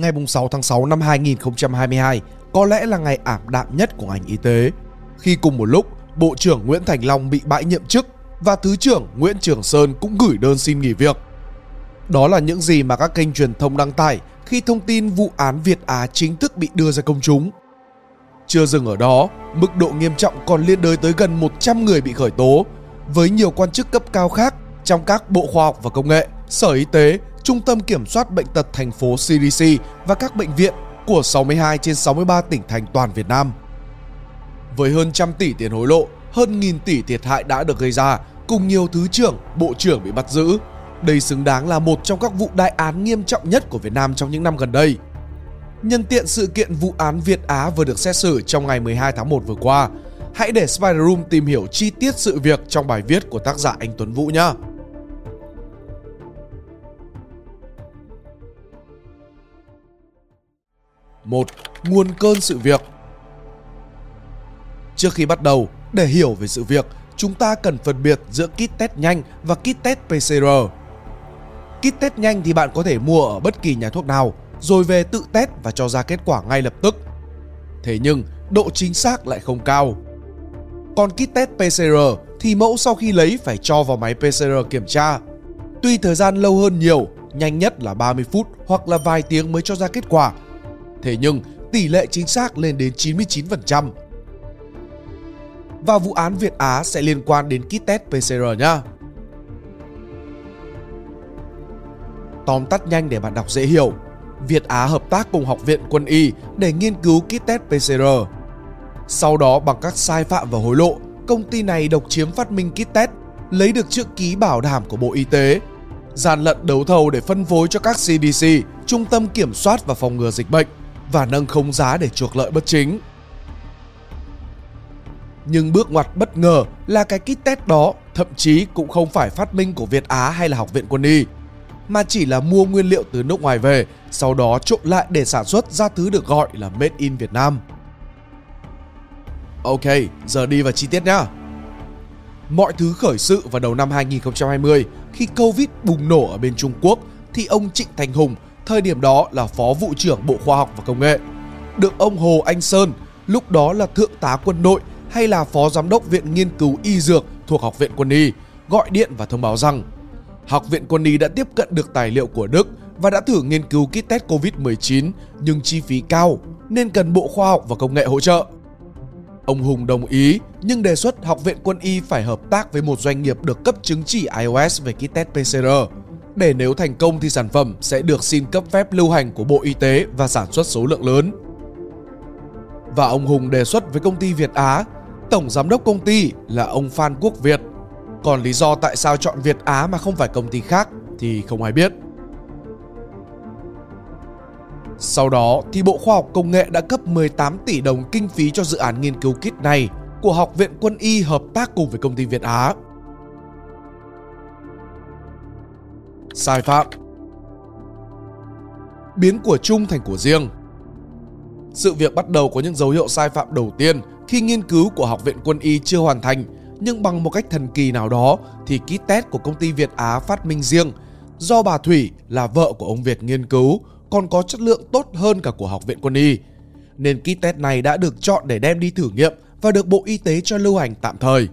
ngày 6 tháng 6 năm 2022 có lẽ là ngày ảm đạm nhất của ngành y tế, khi cùng một lúc Bộ trưởng Nguyễn Thành Long bị bãi nhiệm chức và Thứ trưởng Nguyễn Trường Sơn cũng gửi đơn xin nghỉ việc. Đó là những gì mà các kênh truyền thông đăng tải khi thông tin vụ án Việt Á chính thức bị đưa ra công chúng. Chưa dừng ở đó, mức độ nghiêm trọng còn liên đới tới gần 100 người bị khởi tố, với nhiều quan chức cấp cao khác trong các bộ khoa học và công nghệ, sở y tế, trung tâm kiểm soát bệnh tật thành phố CDC và các bệnh viện của 62 trên 63 tỉnh thành toàn Việt Nam. Với hơn trăm tỷ tiền hối lộ, hơn nghìn tỷ thiệt hại đã được gây ra, cùng nhiều thứ trưởng, bộ trưởng bị bắt giữ. Đây xứng đáng là một trong các vụ đại án nghiêm trọng nhất của Việt Nam trong những năm gần đây. Nhân tiện sự kiện vụ án Việt Á vừa được xét xử trong ngày 12 tháng 1 vừa qua, hãy để Spider Room tìm hiểu chi tiết sự việc trong bài viết của tác giả anh Tuấn Vũ nhé. Một, nguồn cơn sự việc Trước khi bắt đầu, để hiểu về sự việc, chúng ta cần phân biệt giữa kit test nhanh và kit test PCR. Kit test nhanh thì bạn có thể mua ở bất kỳ nhà thuốc nào, rồi về tự test và cho ra kết quả ngay lập tức. Thế nhưng, độ chính xác lại không cao. Còn kit test PCR thì mẫu sau khi lấy phải cho vào máy PCR kiểm tra. Tuy thời gian lâu hơn nhiều, nhanh nhất là 30 phút hoặc là vài tiếng mới cho ra kết quả. Thế nhưng, tỷ lệ chính xác lên đến 99%. Và vụ án Việt Á sẽ liên quan đến kit test PCR nhá. Tóm tắt nhanh để bạn đọc dễ hiểu. Việt Á hợp tác cùng Học viện Quân y để nghiên cứu kit test PCR. Sau đó bằng các sai phạm và hối lộ, công ty này độc chiếm phát minh kit test, lấy được chữ ký bảo đảm của Bộ Y tế, gian lận đấu thầu để phân phối cho các CDC, Trung tâm Kiểm soát và Phòng ngừa Dịch bệnh và nâng khống giá để chuộc lợi bất chính. Nhưng bước ngoặt bất ngờ là cái kit test đó thậm chí cũng không phải phát minh của Việt Á hay là Học viện Quân y, mà chỉ là mua nguyên liệu từ nước ngoài về, sau đó trộn lại để sản xuất ra thứ được gọi là Made in Việt Nam. Ok, giờ đi vào chi tiết nhá. Mọi thứ khởi sự vào đầu năm 2020 khi Covid bùng nổ ở bên Trung Quốc thì ông Trịnh Thành Hùng, thời điểm đó là Phó vụ trưởng Bộ Khoa học và Công nghệ, được ông Hồ Anh Sơn, lúc đó là Thượng tá quân đội hay là Phó Giám đốc Viện Nghiên cứu Y Dược thuộc Học viện Quân y, gọi điện và thông báo rằng Học viện Quân y đã tiếp cận được tài liệu của Đức và đã thử nghiên cứu kit test COVID-19 nhưng chi phí cao nên cần Bộ Khoa học và Công nghệ hỗ trợ. Ông Hùng đồng ý nhưng đề xuất Học viện Quân y phải hợp tác với một doanh nghiệp được cấp chứng chỉ iOS về kit test PCR để nếu thành công thì sản phẩm sẽ được xin cấp phép lưu hành của Bộ Y tế và sản xuất số lượng lớn. Và ông Hùng đề xuất với công ty Việt Á, tổng giám đốc công ty là ông Phan Quốc Việt. Còn lý do tại sao chọn Việt Á mà không phải công ty khác thì không ai biết. Sau đó thì Bộ Khoa học Công nghệ đã cấp 18 tỷ đồng kinh phí cho dự án nghiên cứu kit này của Học viện Quân y hợp tác cùng với công ty Việt Á. Sai phạm Biến của chung thành của riêng Sự việc bắt đầu có những dấu hiệu sai phạm đầu tiên khi nghiên cứu của Học viện Quân y chưa hoàn thành, nhưng bằng một cách thần kỳ nào đó thì kit test của công ty Việt Á phát minh riêng, do bà Thủy là vợ của ông Việt nghiên cứu, còn có chất lượng tốt hơn cả của Học viện Quân y. Nên kit test này đã được chọn để đem đi thử nghiệm và được Bộ Y tế cho lưu hành tạm thời.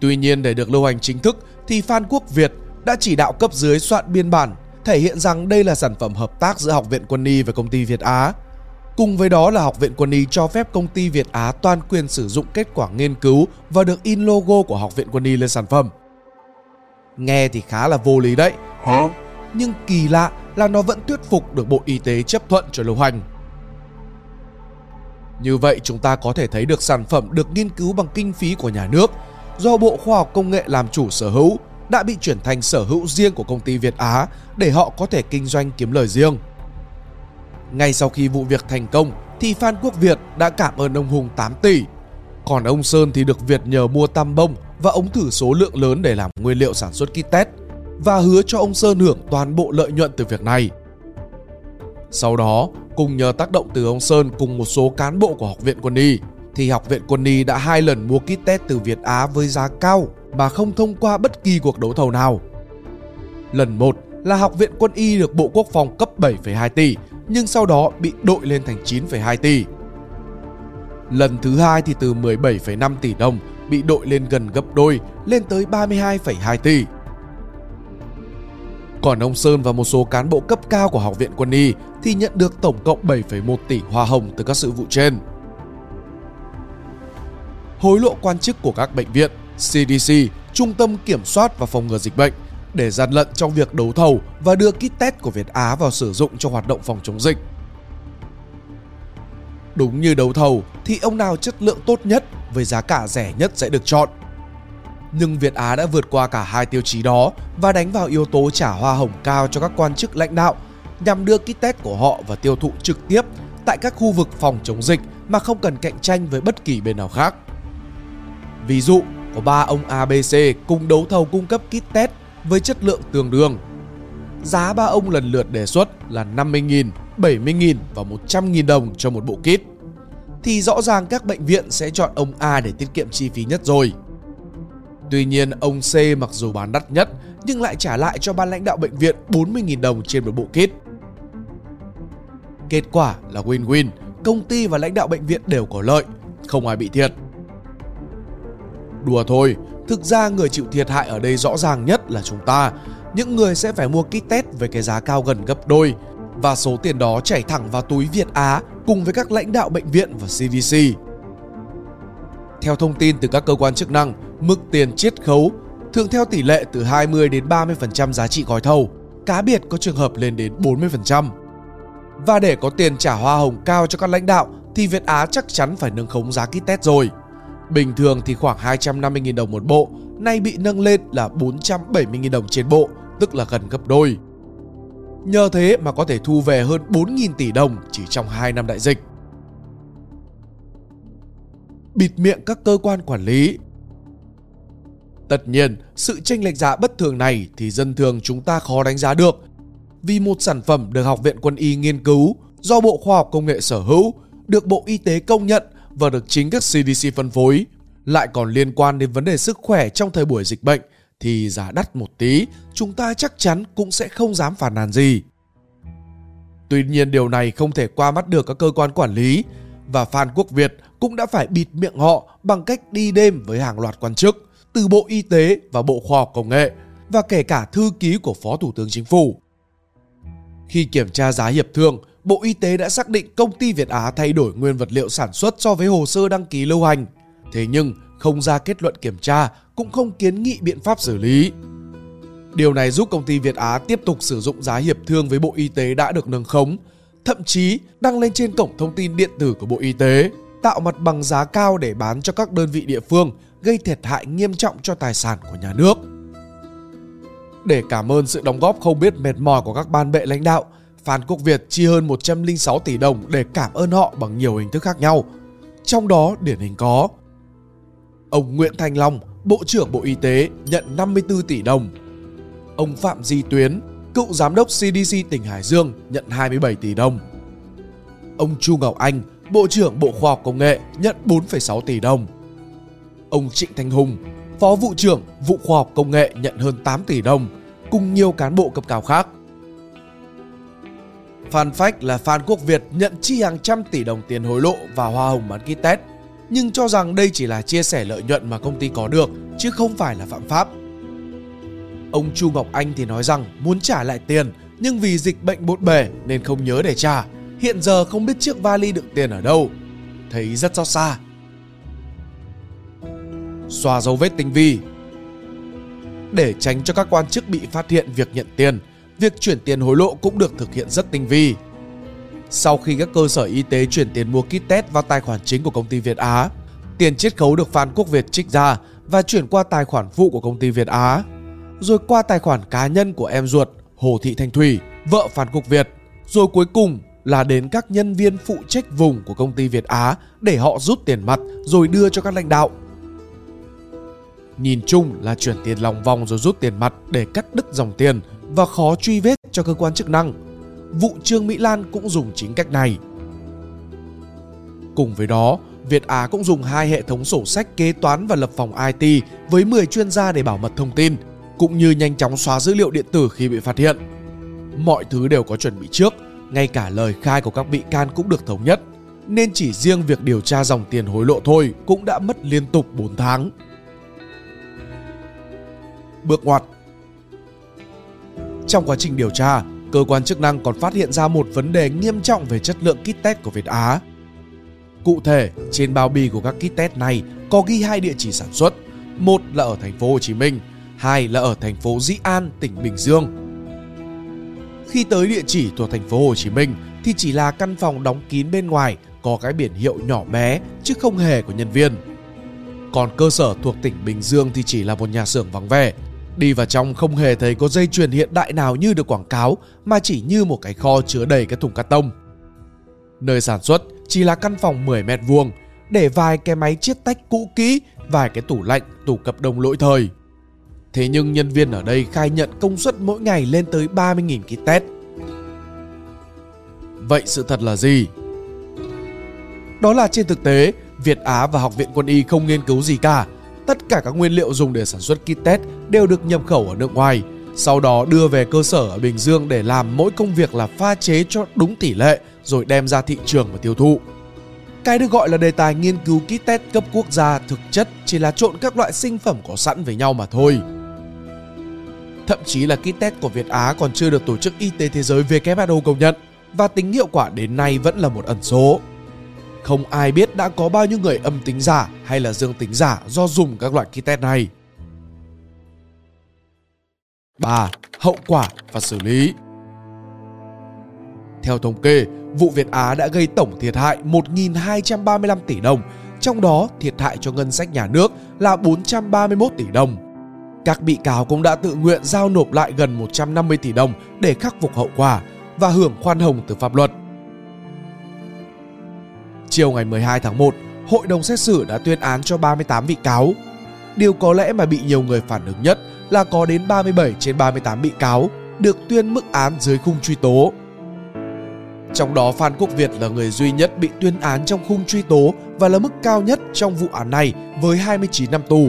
Tuy nhiên, để được lưu hành chính thức thì Phan Quốc Việt đã chỉ đạo cấp dưới soạn biên bản thể hiện rằng đây là sản phẩm hợp tác giữa Học viện Quân y và công ty Việt Á. Cùng với đó là Học viện Quân y cho phép công ty Việt Á toàn quyền sử dụng kết quả nghiên cứu và được in logo của Học viện Quân y lên sản phẩm. Nghe thì khá là vô lý đấy. Hả? Nhưng kỳ lạ là nó vẫn thuyết phục được Bộ Y tế chấp thuận cho lưu hành. Như vậy chúng ta có thể thấy được sản phẩm được nghiên cứu bằng kinh phí của nhà nước do Bộ Khoa học Công nghệ làm chủ sở hữu đã bị chuyển thành sở hữu riêng của công ty Việt Á để họ có thể kinh doanh kiếm lời riêng. Ngay sau khi vụ việc thành công thì Phan Quốc Việt đã cảm ơn ông Hùng 8 tỷ. Còn ông Sơn thì được Việt nhờ mua tăm bông và ống thử số lượng lớn để làm nguyên liệu sản xuất kit test và hứa cho ông Sơn hưởng toàn bộ lợi nhuận từ việc này. Sau đó, cùng nhờ tác động từ ông Sơn cùng một số cán bộ của Học viện Quân y, thì Học viện Quân y đã hai lần mua kit test từ Việt Á với giá cao mà không thông qua bất kỳ cuộc đấu thầu nào. Lần một là Học viện Quân y được Bộ Quốc phòng cấp 7,2 tỷ, nhưng sau đó bị đội lên thành 9,2 tỷ. Lần thứ hai thì từ 17,5 tỷ đồng bị đội lên gần gấp đôi, lên tới 32,2 tỷ. Còn ông Sơn và một số cán bộ cấp cao của Học viện Quân y thì nhận được tổng cộng 7,1 tỷ hoa hồng từ các sự vụ trên. Hối lộ quan chức của các bệnh viện, CDC, Trung tâm Kiểm soát và Phòng ngừa Dịch bệnh để gian lận trong việc đấu thầu và đưa kit test của Việt Á vào sử dụng cho hoạt động phòng chống dịch. Đúng như đấu thầu thì ông nào chất lượng tốt nhất với giá cả rẻ nhất sẽ được chọn. Nhưng Việt Á đã vượt qua cả hai tiêu chí đó và đánh vào yếu tố trả hoa hồng cao cho các quan chức lãnh đạo nhằm đưa kit test của họ và tiêu thụ trực tiếp tại các khu vực phòng chống dịch mà không cần cạnh tranh với bất kỳ bên nào khác. Ví dụ, có ba ông ABC cùng đấu thầu cung cấp kit test với chất lượng tương đương. Giá ba ông lần lượt đề xuất là 50.000, 70.000 và 100.000 đồng cho một bộ kit. Thì rõ ràng các bệnh viện sẽ chọn ông A để tiết kiệm chi phí nhất rồi. Tuy nhiên ông C mặc dù bán đắt nhất nhưng lại trả lại cho ban lãnh đạo bệnh viện 40.000 đồng trên một bộ kit. Kết quả là win-win, công ty và lãnh đạo bệnh viện đều có lợi, không ai bị thiệt. Đùa thôi, thực ra người chịu thiệt hại ở đây rõ ràng nhất là chúng ta, những người sẽ phải mua kit test với cái giá cao gần gấp đôi và số tiền đó chảy thẳng vào túi Việt Á cùng với các lãnh đạo bệnh viện và CDC. Theo thông tin từ các cơ quan chức năng, mức tiền chiết khấu thường theo tỷ lệ từ 20 đến 30% giá trị gói thầu, cá biệt có trường hợp lên đến 40%. Và để có tiền trả hoa hồng cao cho các lãnh đạo thì Việt Á chắc chắn phải nâng khống giá kit test rồi. Bình thường thì khoảng 250.000 đồng một bộ, nay bị nâng lên là 470.000 đồng trên bộ, tức là gần gấp đôi. Nhờ thế mà có thể thu về hơn 4.000 tỷ đồng chỉ trong 2 năm đại dịch. Bịt miệng các cơ quan quản lý Tất nhiên, sự chênh lệch giá bất thường này thì dân thường chúng ta khó đánh giá được. Vì một sản phẩm được Học viện Quân y nghiên cứu do Bộ Khoa học Công nghệ sở hữu, được Bộ Y tế công nhận và được chính các CDC phân phối, lại còn liên quan đến vấn đề sức khỏe trong thời buổi dịch bệnh thì giá đắt một tí, chúng ta chắc chắn cũng sẽ không dám phản nàn gì. Tuy nhiên điều này không thể qua mắt được các cơ quan quản lý và Phan Quốc Việt cũng đã phải bịt miệng họ bằng cách đi đêm với hàng loạt quan chức từ Bộ Y tế và Bộ Khoa học Công nghệ và kể cả thư ký của Phó Thủ tướng Chính phủ. Khi kiểm tra giá hiệp thương, Bộ Y tế đã xác định công ty Việt Á thay đổi nguyên vật liệu sản xuất so với hồ sơ đăng ký lưu hành. Thế nhưng không ra kết luận kiểm tra cũng không kiến nghị biện pháp xử lý. Điều này giúp công ty Việt Á tiếp tục sử dụng giá hiệp thương với Bộ Y tế đã được nâng khống, thậm chí đăng lên trên cổng thông tin điện tử của Bộ Y tế, tạo mặt bằng giá cao để bán cho các đơn vị địa phương, gây thiệt hại nghiêm trọng cho tài sản của nhà nước. Để cảm ơn sự đóng góp không biết mệt mỏi của các ban bệ lãnh đạo, Phan Quốc Việt chi hơn 106 tỷ đồng để cảm ơn họ bằng nhiều hình thức khác nhau. Trong đó điển hình có Ông Nguyễn Thanh Long, Bộ trưởng Bộ Y tế nhận 54 tỷ đồng. Ông Phạm Di Tuyến, cựu giám đốc CDC tỉnh Hải Dương nhận 27 tỷ đồng. Ông Chu Ngọc Anh, Bộ trưởng Bộ Khoa học Công nghệ nhận 4,6 tỷ đồng. Ông Trịnh Thanh Hùng, Phó vụ trưởng vụ khoa học công nghệ nhận hơn 8 tỷ đồng, cùng nhiều cán bộ cấp cao khác. Phan Phách là Phan Quốc Việt nhận chi hàng trăm tỷ đồng tiền hối lộ và hoa hồng bán kit test, nhưng cho rằng đây chỉ là chia sẻ lợi nhuận mà công ty có được, chứ không phải là phạm pháp. Ông Chu Ngọc Anh thì nói rằng muốn trả lại tiền, nhưng vì dịch bệnh bộn bề nên không nhớ để trả. Hiện giờ không biết chiếc vali đựng tiền ở đâu. Thấy rất xót xa. Xóa dấu vết tinh vi Để tránh cho các quan chức bị phát hiện việc nhận tiền, việc chuyển tiền hối lộ cũng được thực hiện rất tinh vi. Sau khi các cơ sở y tế chuyển tiền mua kit test vào tài khoản chính của công ty Việt Á, tiền chiết khấu được Phan Quốc Việt trích ra và chuyển qua tài khoản phụ của công ty Việt Á, rồi qua tài khoản cá nhân của em ruột Hồ Thị Thanh Thủy, vợ Phan Quốc Việt, rồi cuối cùng là đến các nhân viên phụ trách vùng của công ty Việt Á để họ rút tiền mặt rồi đưa cho các lãnh đạo. Nhìn chung là chuyển tiền lòng vòng rồi rút tiền mặt để cắt đứt dòng tiền và khó truy vết cho cơ quan chức năng. Vụ Trương Mỹ Lan cũng dùng chính cách này. Cùng với đó, Việt Á cũng dùng hai hệ thống sổ sách kế toán và lập phòng IT với 10 chuyên gia để bảo mật thông tin, cũng như nhanh chóng xóa dữ liệu điện tử khi bị phát hiện. Mọi thứ đều có chuẩn bị trước, ngay cả lời khai của các bị can cũng được thống nhất, nên chỉ riêng việc điều tra dòng tiền hối lộ thôi cũng đã mất liên tục 4 tháng. Bước ngoặt trong quá trình điều tra, cơ quan chức năng còn phát hiện ra một vấn đề nghiêm trọng về chất lượng kit test của Việt Á. Cụ thể, trên bao bì của các kit test này có ghi hai địa chỉ sản xuất, một là ở thành phố Hồ Chí Minh, hai là ở thành phố Dĩ An, tỉnh Bình Dương. Khi tới địa chỉ thuộc thành phố Hồ Chí Minh thì chỉ là căn phòng đóng kín bên ngoài có cái biển hiệu nhỏ bé chứ không hề có nhân viên. Còn cơ sở thuộc tỉnh Bình Dương thì chỉ là một nhà xưởng vắng vẻ. Đi vào trong không hề thấy có dây chuyền hiện đại nào như được quảng cáo mà chỉ như một cái kho chứa đầy các thùng cắt tông. Nơi sản xuất chỉ là căn phòng 10 mét vuông để vài cái máy chiết tách cũ kỹ, vài cái tủ lạnh, tủ cập đông lỗi thời. Thế nhưng nhân viên ở đây khai nhận công suất mỗi ngày lên tới 30.000 kit test. Vậy sự thật là gì? Đó là trên thực tế, Việt Á và Học viện Quân y không nghiên cứu gì cả. Tất cả các nguyên liệu dùng để sản xuất kit test đều được nhập khẩu ở nước ngoài, sau đó đưa về cơ sở ở Bình Dương để làm mỗi công việc là pha chế cho đúng tỷ lệ rồi đem ra thị trường và tiêu thụ. Cái được gọi là đề tài nghiên cứu kit test cấp quốc gia thực chất chỉ là trộn các loại sinh phẩm có sẵn với nhau mà thôi. Thậm chí là kit test của Việt Á còn chưa được Tổ chức Y tế Thế giới WHO công nhận và tính hiệu quả đến nay vẫn là một ẩn số. Không ai biết đã có bao nhiêu người âm tính giả hay là dương tính giả do dùng các loại kit test này. 3. Hậu quả và xử lý Theo thống kê, vụ Việt Á đã gây tổng thiệt hại 1.235 tỷ đồng, trong đó thiệt hại cho ngân sách nhà nước là 431 tỷ đồng. Các bị cáo cũng đã tự nguyện giao nộp lại gần 150 tỷ đồng để khắc phục hậu quả và hưởng khoan hồng từ pháp luật. Chiều ngày 12 tháng 1, hội đồng xét xử đã tuyên án cho 38 bị cáo. Điều có lẽ mà bị nhiều người phản ứng nhất là có đến 37 trên 38 bị cáo được tuyên mức án dưới khung truy tố. Trong đó Phan Quốc Việt là người duy nhất bị tuyên án trong khung truy tố và là mức cao nhất trong vụ án này với 29 năm tù.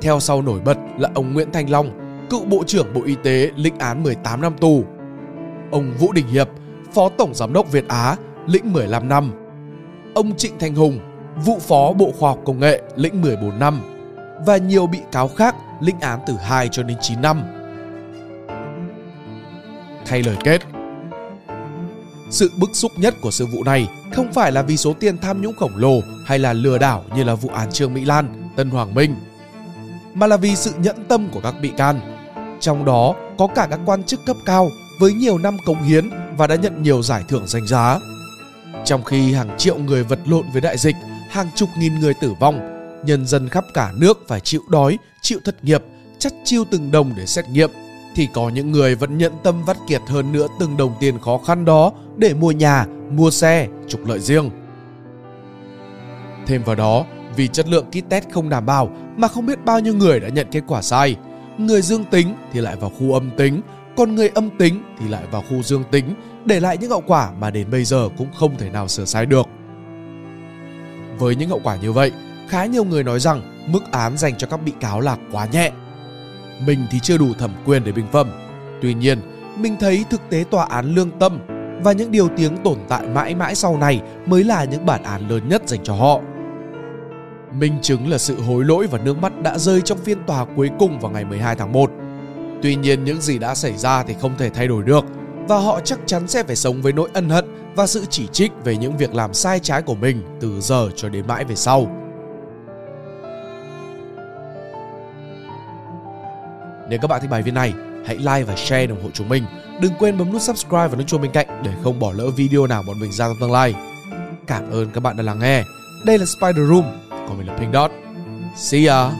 Theo sau nổi bật là ông Nguyễn Thanh Long, cựu Bộ trưởng Bộ Y tế lĩnh án 18 năm tù. Ông Vũ Đình Hiệp, Phó Tổng Giám đốc Việt Á, lĩnh 15 năm. Ông Trịnh Thành Hùng, vụ phó Bộ Khoa học Công nghệ, lĩnh 14 năm. Và nhiều bị cáo khác lĩnh án từ 2 cho đến 9 năm. Thay lời kết, sự bức xúc nhất của sự vụ này không phải là vì số tiền tham nhũng khổng lồ hay là lừa đảo như là vụ án Trương Mỹ Lan, Tân Hoàng Minh, mà là vì sự nhẫn tâm của các bị can. Trong đó có cả các quan chức cấp cao với nhiều năm cống hiến và đã nhận nhiều giải thưởng danh giá. Trong khi hàng triệu người vật lộn với đại dịch, hàng chục nghìn người tử vong, nhân dân khắp cả nước phải chịu đói, chịu thất nghiệp, chắt chiêu từng đồng để xét nghiệm, thì có những người vẫn nhận tâm vắt kiệt hơn nữa từng đồng tiền khó khăn đó để mua nhà, mua xe, trục lợi riêng. Thêm vào đó, vì chất lượng kit test không đảm bảo mà không biết bao nhiêu người đã nhận kết quả sai. Người dương tính thì lại vào khu âm tính, còn người âm tính thì lại vào khu dương tính, để lại những hậu quả mà đến bây giờ cũng không thể nào sửa sai được. Với những hậu quả như vậy, khá nhiều người nói rằng mức án dành cho các bị cáo là quá nhẹ. Mình thì chưa đủ thẩm quyền để bình phẩm. Tuy nhiên, mình thấy thực tế tòa án lương tâm và những điều tiếng tồn tại mãi mãi sau này mới là những bản án lớn nhất dành cho họ. Minh chứng là sự hối lỗi và nước mắt đã rơi trong phiên tòa cuối cùng vào ngày 12 tháng 1. Tuy nhiên những gì đã xảy ra thì không thể thay đổi được và họ chắc chắn sẽ phải sống với nỗi ân hận và sự chỉ trích về những việc làm sai trái của mình từ giờ cho đến mãi về sau. Nếu các bạn thích bài viết này, hãy like và share ủng hộ chúng mình. Đừng quên bấm nút subscribe và nút chuông bên cạnh để không bỏ lỡ video nào bọn mình ra trong tương lai. Cảm ơn các bạn đã lắng nghe. Đây là Spider Room, còn mình là Pink Dot. See ya!